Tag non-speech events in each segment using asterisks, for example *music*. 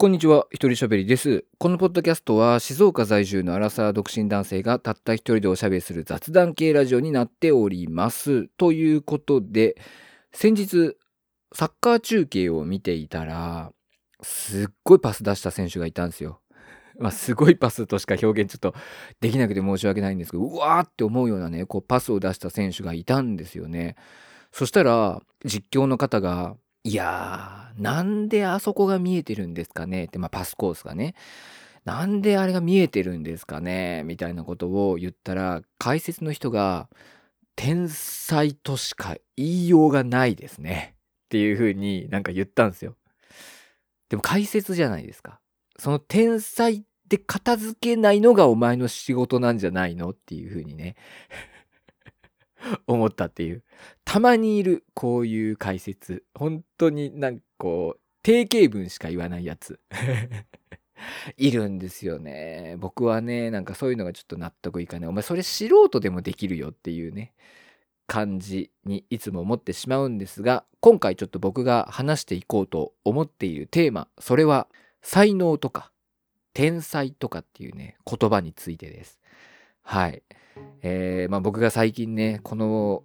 こんにちは、一人喋りです。このポッドキャストは静岡在住のアラサー独身男性がたった一人でおしゃべりする雑談系ラジオになっております。ということで、先日、サッカー中継を見ていたら、すっごいパス出した選手がいたんですよ。まあ、すごいパスとしか表現ちょっとできなくて申し訳ないんですけど、うわーって思うようなね、こうパスを出した選手がいたんですよね。そしたら、実況の方が、いやー、なんであそこが見えてるんですかね？って、まあ、パスコースがね。なんであれが見えてるんですかね？みたいなことを言ったら、解説の人が、天才としか言いようがないですね。っていうふうになんか言ったんですよ。でも解説じゃないですか。その天才で片付けないのがお前の仕事なんじゃないの？っていうふうにね。*laughs* 思ったっていう。たまにいる、こういう解説。本当になんかこう、定型文しか言わないやつ。*laughs* いるんですよね。僕はね、なんかそういうのがちょっと納得いかない。お前それ素人でもできるよっていうね、感じにいつも思ってしまうんですが、今回ちょっと僕が話していこうと思っているテーマ、それは才能とか天才とかっていうね、言葉についてです。はい。えーまあ、僕が最近ねこの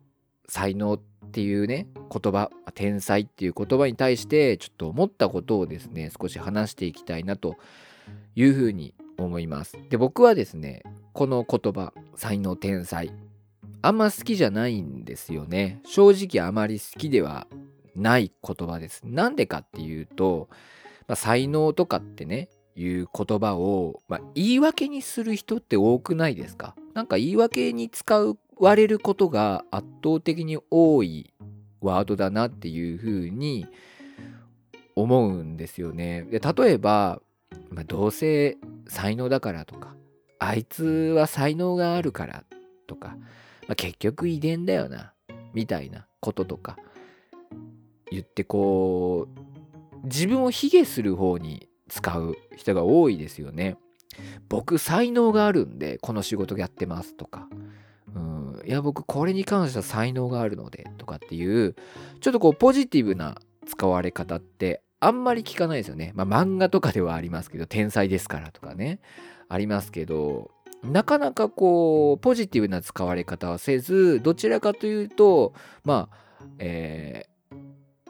才能っていうね言葉天才っていう言葉に対してちょっと思ったことをですね少し話していきたいなというふうに思います。で僕はですねこの言葉才能天才あんま好きじゃないんですよね。正直あまり好きではない言葉です。なんでかっていうと、まあ、才能とかってねいう言葉を、まあ、言い訳にする人って多くないですか？なんか言い訳に使われることが圧倒的に多いワードだなっていうふうに思うんですよね。で例えば、まあ、どうせ才能だからとかあいつは才能があるからとか、まあ、結局遺伝だよなみたいなこととか言ってこう自分を卑下する方に使う人が多いですよね。僕才能があるんでこの仕事やってますとか、うん、いや僕これに関しては才能があるのでとかっていうちょっとこうポジティブな使われ方ってあんまり聞かないですよね。まあ漫画とかではありますけど天才ですからとかねありますけどなかなかこうポジティブな使われ方はせずどちらかというとまあ、えー、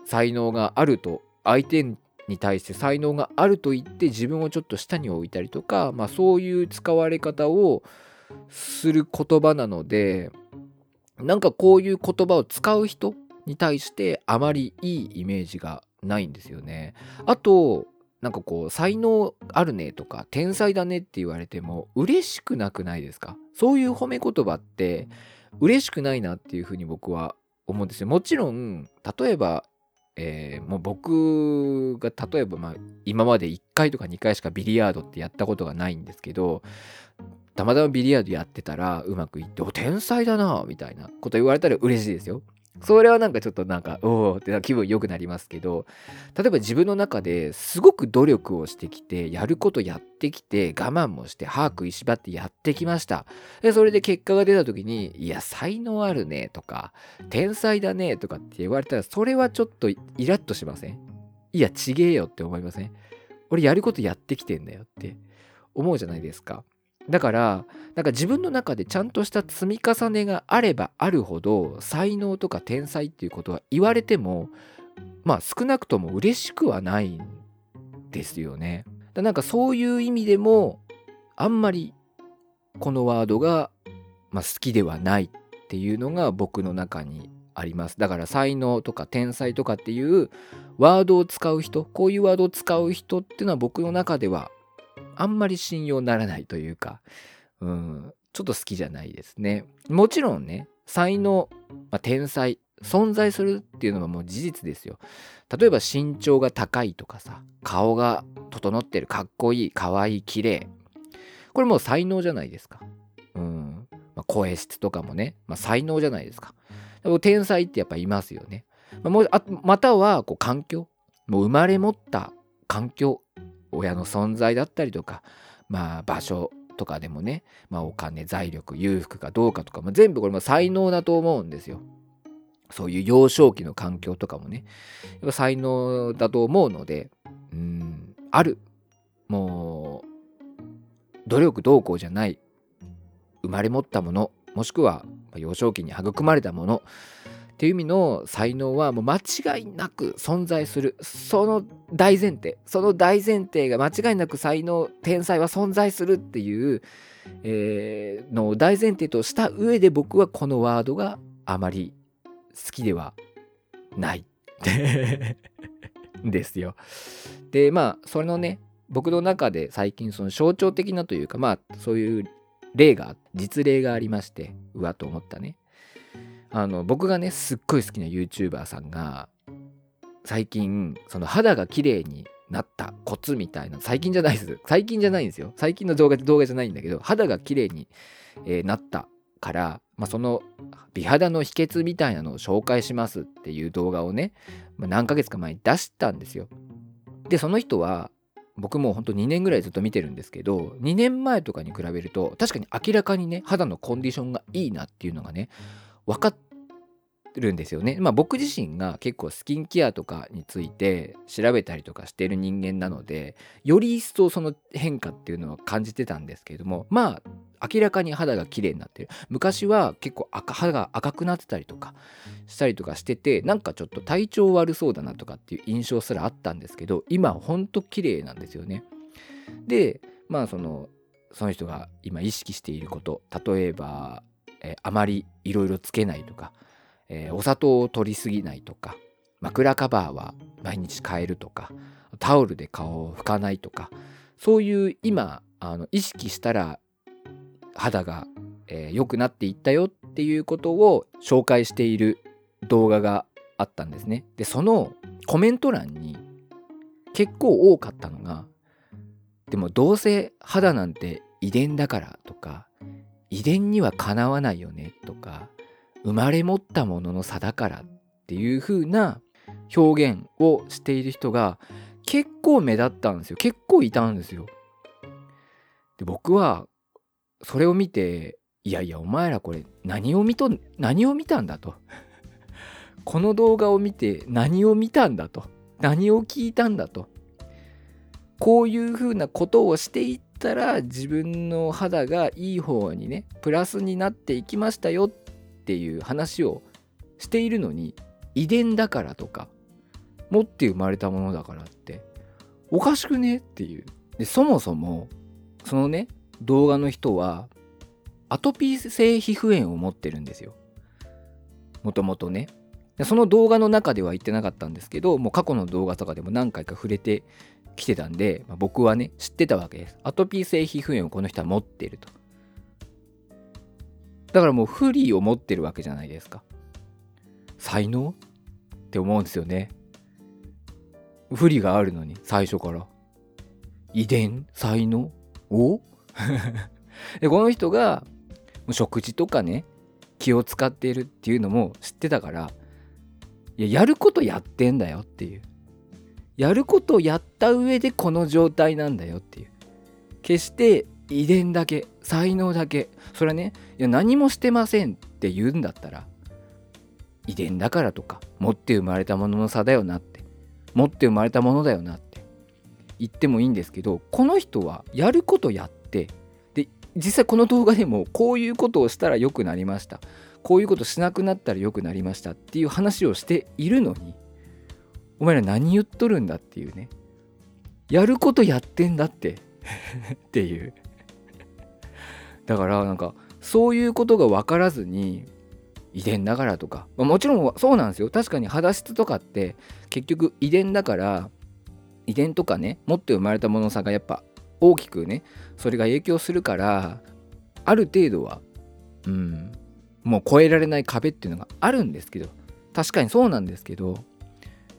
才能があると相手にに対して才能があると言って自分をちょっと下に置いたりとか、まあ、そういう使われ方をする言葉なのでなんかこういう言葉を使う人に対してあまりいいイメージがないんですよね。あとなんかこう才能あるねとか天才だねって言われても嬉しくなくないですか？そういう褒め言葉って嬉しくないなっていうふうに僕は思うんですよ。もちろん例えばえー、もう僕が例えばまあ今まで1回とか2回しかビリヤードってやったことがないんですけどたまたまビリヤードやってたらうまくいって「お天才だな」みたいなこと言われたら嬉しいですよ。それはなんかちょっとなんかおおって気分良くなりますけど例えば自分の中ですごく努力をしてきてやることやってきて我慢もして歯食いしばってやってきました。でそれで結果が出た時にいや才能あるねとか天才だねとかって言われたらそれはちょっとイラッとしません？いやちげえよって思いません？俺やることやってきてんだよって思うじゃないですか。だからなんか自分の中でちゃんとした積み重ねがあればあるほど才能とか天才っていうことは言われてもまあ少なくとも嬉しくはないんですよね。だなんかそういう意味でもあんまりこのワードが、まあ、好きではないっていうのが僕の中にあります。だから才能とか天才とかっていうワードを使う人こういうワードを使う人っていうのは僕の中ではあんまり信用ならないというか、うん、ちょっと好きじゃないですね。もちろんね、才能、まあ、天才、存在するっていうのはもう事実ですよ。例えば身長が高いとかさ、顔が整ってる、かっこいい、かわいい、綺麗。これもう才能じゃないですか。うん。まあ、声質とかもね、まあ、才能じゃないですか。でも天才ってやっぱいますよね。まあ、もうあまたはこう環境。もう生まれ持った環境。親の存在だったりとか、まあ場所とかでもね、まあお金、財力、裕福かどうかとか、まあ、全部これも才能だと思うんですよ。そういう幼少期の環境とかもね、やっぱ才能だと思うので、うん、あるもう努力どうこうじゃない生まれ持ったものもしくは幼少期に育まれたものっていう意味の才能はもう間違いなく存在する。その大前提。その大前提が間違いなく才能天才は存在するっていう、えー、のを大前提とした上で僕はこのワードがあまり好きではない *laughs* ですよ。でまあそれのね僕の中で最近その象徴的なというかまあそういう例が実例がありましてうわと思ったね。あの僕がねすっごい好きな YouTuber さんが最近その肌が綺麗になったコツみたいな最近じゃないです。最近じゃないんですよ。最近の動画って動画じゃないんだけど肌が綺麗に、なったから、まあ、その美肌の秘訣みたいなのを紹介しますっていう動画をね、まあ、何ヶ月か前に出したんですよ。でその人は僕もうほんと2年ぐらいずっと見てるんですけど2年前とかに比べると確かに明らかにね肌のコンディションがいいなっていうのがね分かってるんですよね。まあ僕自身が結構スキンケアとかについて調べたりとかしてる人間なのでより一層その変化っていうのは感じてたんですけれどもまあ明らかに肌が綺麗になってる昔は結構赤肌が赤くなってたりとかしたりとかしててなんかちょっと体調悪そうだなとかっていう印象すらあったんですけど今ほんと綺麗なんですよね。でまあそのその人が今意識していること例えばえー、あまりいろいろつけないとか、えー、お砂糖を取りすぎないとか枕カバーは毎日変えるとかタオルで顔を拭かないとかそういう今あの意識したら肌が良、えー、くなっていったよっていうことを紹介している動画があったんですね。でそのコメント欄に結構多かったのがでもどうせ肌なんて遺伝だからとか遺伝にはかなわないよねとか生まれ持ったものの差だからっていう風な表現をしている人が結構目立ったんですよ。結構いたんですよ。で僕はそれを見ていやいやお前らこれ何を見と何を見たんだと。この動画を見て何を見たんだと。何を聞いたんだと。こういうふうなことをしていったら自分の肌がいい方にねプラスになっていきましたよっていう話をしているのに遺伝だからとか持って生まれたものだからっておかしくねっていう。でそもそもそのね動画の人はアトピー性皮膚炎を持ってるんですよ。もともとね。その動画の中では言ってなかったんですけどもう過去の動画とかでも何回か触れて来てたんで、まあ、僕はね知ってたわけです。アトピー性皮膚炎をこの人は持っていると。だからもう不利を持ってるわけじゃないですか。才能？って思うんですよね。不利があるのに最初から。遺伝？才能？お？*laughs* でこの人が食事とかね気を使っているっていうのも知ってたからいややることやってんだよっていう。やることをやった上でこの状態なんだよっていう。決して遺伝だけ才能だけ。それはねいや何もしてませんって言うんだったら遺伝だからとか持って生まれたものの差だよなって持って生まれたものだよなって言ってもいいんですけどこの人はやることやってで実際この動画でもこういうことをしたら良くなりました。こういうことしなくなったら良くなりましたっていう話をしているのにお前ら何言っとるんだっていうね。やることやってんだって。*laughs* っていう。だからなんかそういうことが分からずに遺伝だからとか、まあ、もちろんそうなんですよ。確かに肌質とかって結局遺伝だから遺伝とかね持って生まれたもの差がやっぱ大きくねそれが影響するからある程度はうんもう超えられない壁っていうのがあるんですけど。確かにそうなんですけど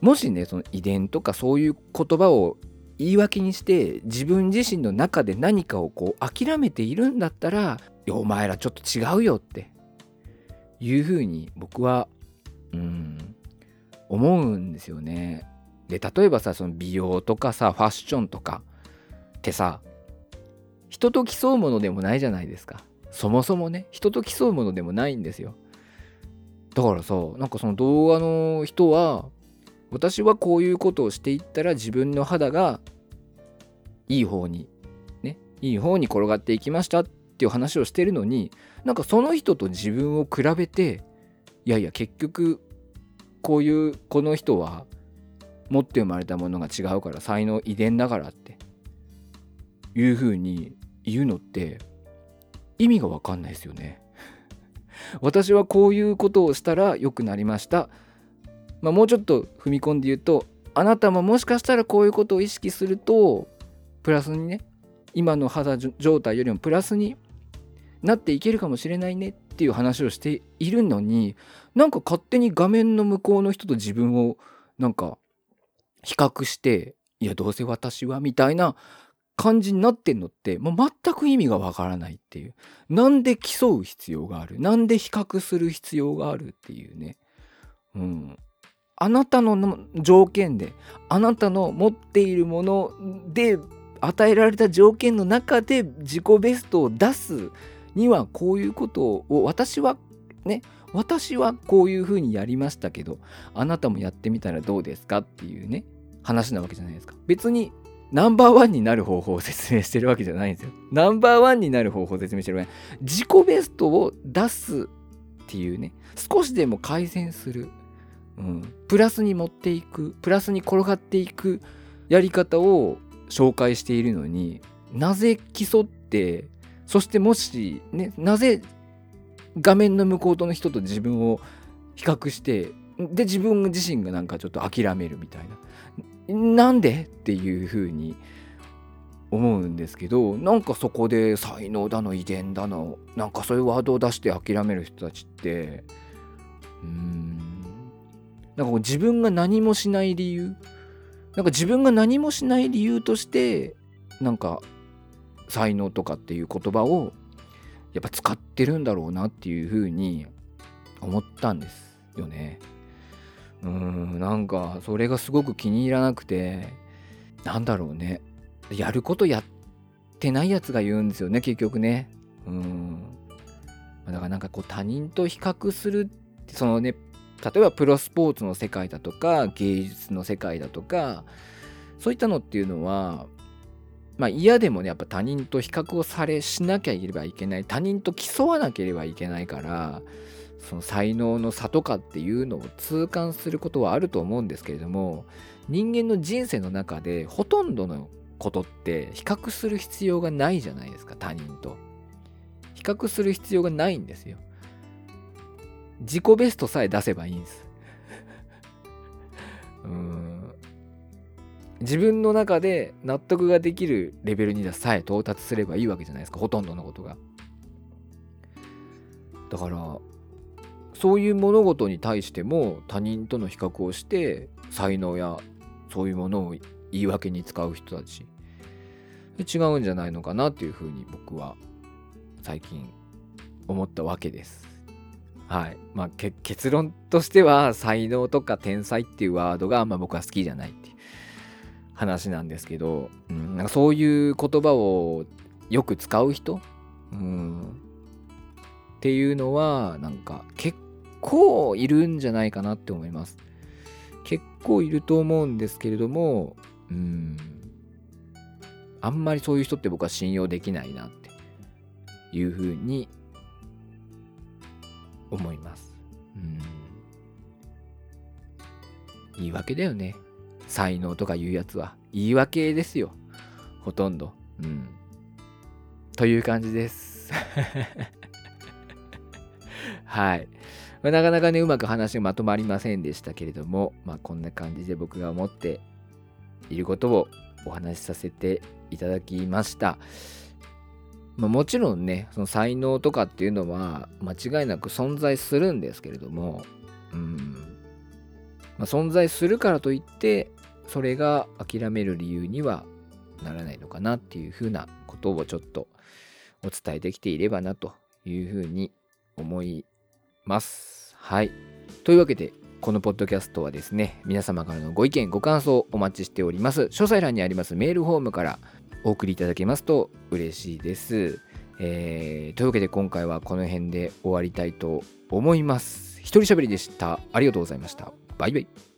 もしねその遺伝とかそういう言葉を言い訳にして自分自身の中で何かをこう諦めているんだったら「お前らちょっと違うよ」っていうふうに僕はうん思うんですよね。で例えばさその美容とかさファッションとかってさ人と競うものでもないじゃないですか。そもそもね人と競うものでもないんですよ。だからさなんかその動画の人は私はこういうことをしていったら自分の肌がいい方にねいい方に転がっていきましたっていう話をしてるのになんかその人と自分を比べていやいや結局こういうこの人は持って生まれたものが違うから才能遺伝だからっていうふうに言うのって意味が分かんないですよね。*laughs* 私はこういうことをしたら良くなりました。まあ、もうちょっと踏み込んで言うとあなたももしかしたらこういうことを意識するとプラスにね今の肌状態よりもプラスになっていけるかもしれないねっていう話をしているのになんか勝手に画面の向こうの人と自分をなんか比較していやどうせ私はみたいな感じになってんのって、もう全く意味がわからないっていう。なんで競う必要がある？なんで比較する必要があるっていうね。うん。あなたの条件で、あなたの持っているもので与えられた条件の中で自己ベストを出すにはこういうことを私はね私はこういうふうにやりましたけどあなたもやってみたらどうですかっていうね話なわけじゃないですか。別にナンバーワンになる方法を説明してるわけじゃないんですよ。ナンバーワンになる方法を説明してるわけ自己ベストを出すっていうね、少しでも改善する、うん、プラスに持っていく、プラスに転がっていくやり方を紹介しているのになぜ競ってそしてもしねなぜ画面の向こうとの人と自分を比較してで自分自身がなんかちょっと諦めるみたいな。なんでっていうふうに思うんですけどなんかそこで才能だの遺伝だのなんかそういうワードを出して諦める人たちってうーん。なんかこう自分が何もしない理由？なんか自分が何もしない理由としてなんか才能とかっていう言葉をやっぱ使ってるんだろうなっていうふうに思ったんですよね。うんなんかそれがすごく気に入らなくてなんだろうねやることやってないやつが言うんですよね結局ね。うんだからなんかこう他人と比較するそのね例えばプロスポーツの世界だとか芸術の世界だとかそういったのっていうのはまあ嫌でもねやっぱ他人と比較をされしなきゃいけばいけない他人と競わなければいけないからその才能の差とかっていうのを痛感することはあると思うんですけれども人間の人生の中でほとんどのことって比較する必要がないじゃないですか他人と。比較する必要がないんですよ。自己ベストさえ出せばいいんです。*laughs* うん。自分の中で納得ができるレベルにさえ到達すればいいわけじゃないですか。ほとんどのことが。だからそういう物事に対しても他人との比較をして才能やそういうものを言い訳に使う人たち。違うんじゃないのかなっていうふうに僕は最近思ったわけです。はい。まあ、結論としては才能とか天才っていうワードがあんま僕は好きじゃないっていう話なんですけど、うん、なんかそういう言葉をよく使う人、うん、っていうのはなんか結構いるんじゃないかなって思います。結構いると思うんですけれども、うん、あんまりそういう人って僕は信用できないなっていうふうに思います。うん。言い訳だよね。才能とかいうやつは。言い訳ですよ。ほとんど。うん。という感じです。*laughs* はい。まあ、なかなかね、うまく話がまとまりませんでしたけれども、まあ、こんな感じで僕が思っていることをお話しさせていただきました。まあ、もちろんねその才能とかっていうのは間違いなく存在するんですけれども、うんまあ、存在するからといってそれが諦める理由にはならないのかなっていうふうなことをちょっとお伝えできていればなというふうに思います。はい。というわけでこのポッドキャストはですね皆様からのご意見ご感想をお待ちしております。詳細欄にありますメールフォームからお送りいただけますと嬉しいです。えー、というわけで今回はこの辺で終わりたいと思います。一人喋りでした。ありがとうございました。バイバイ。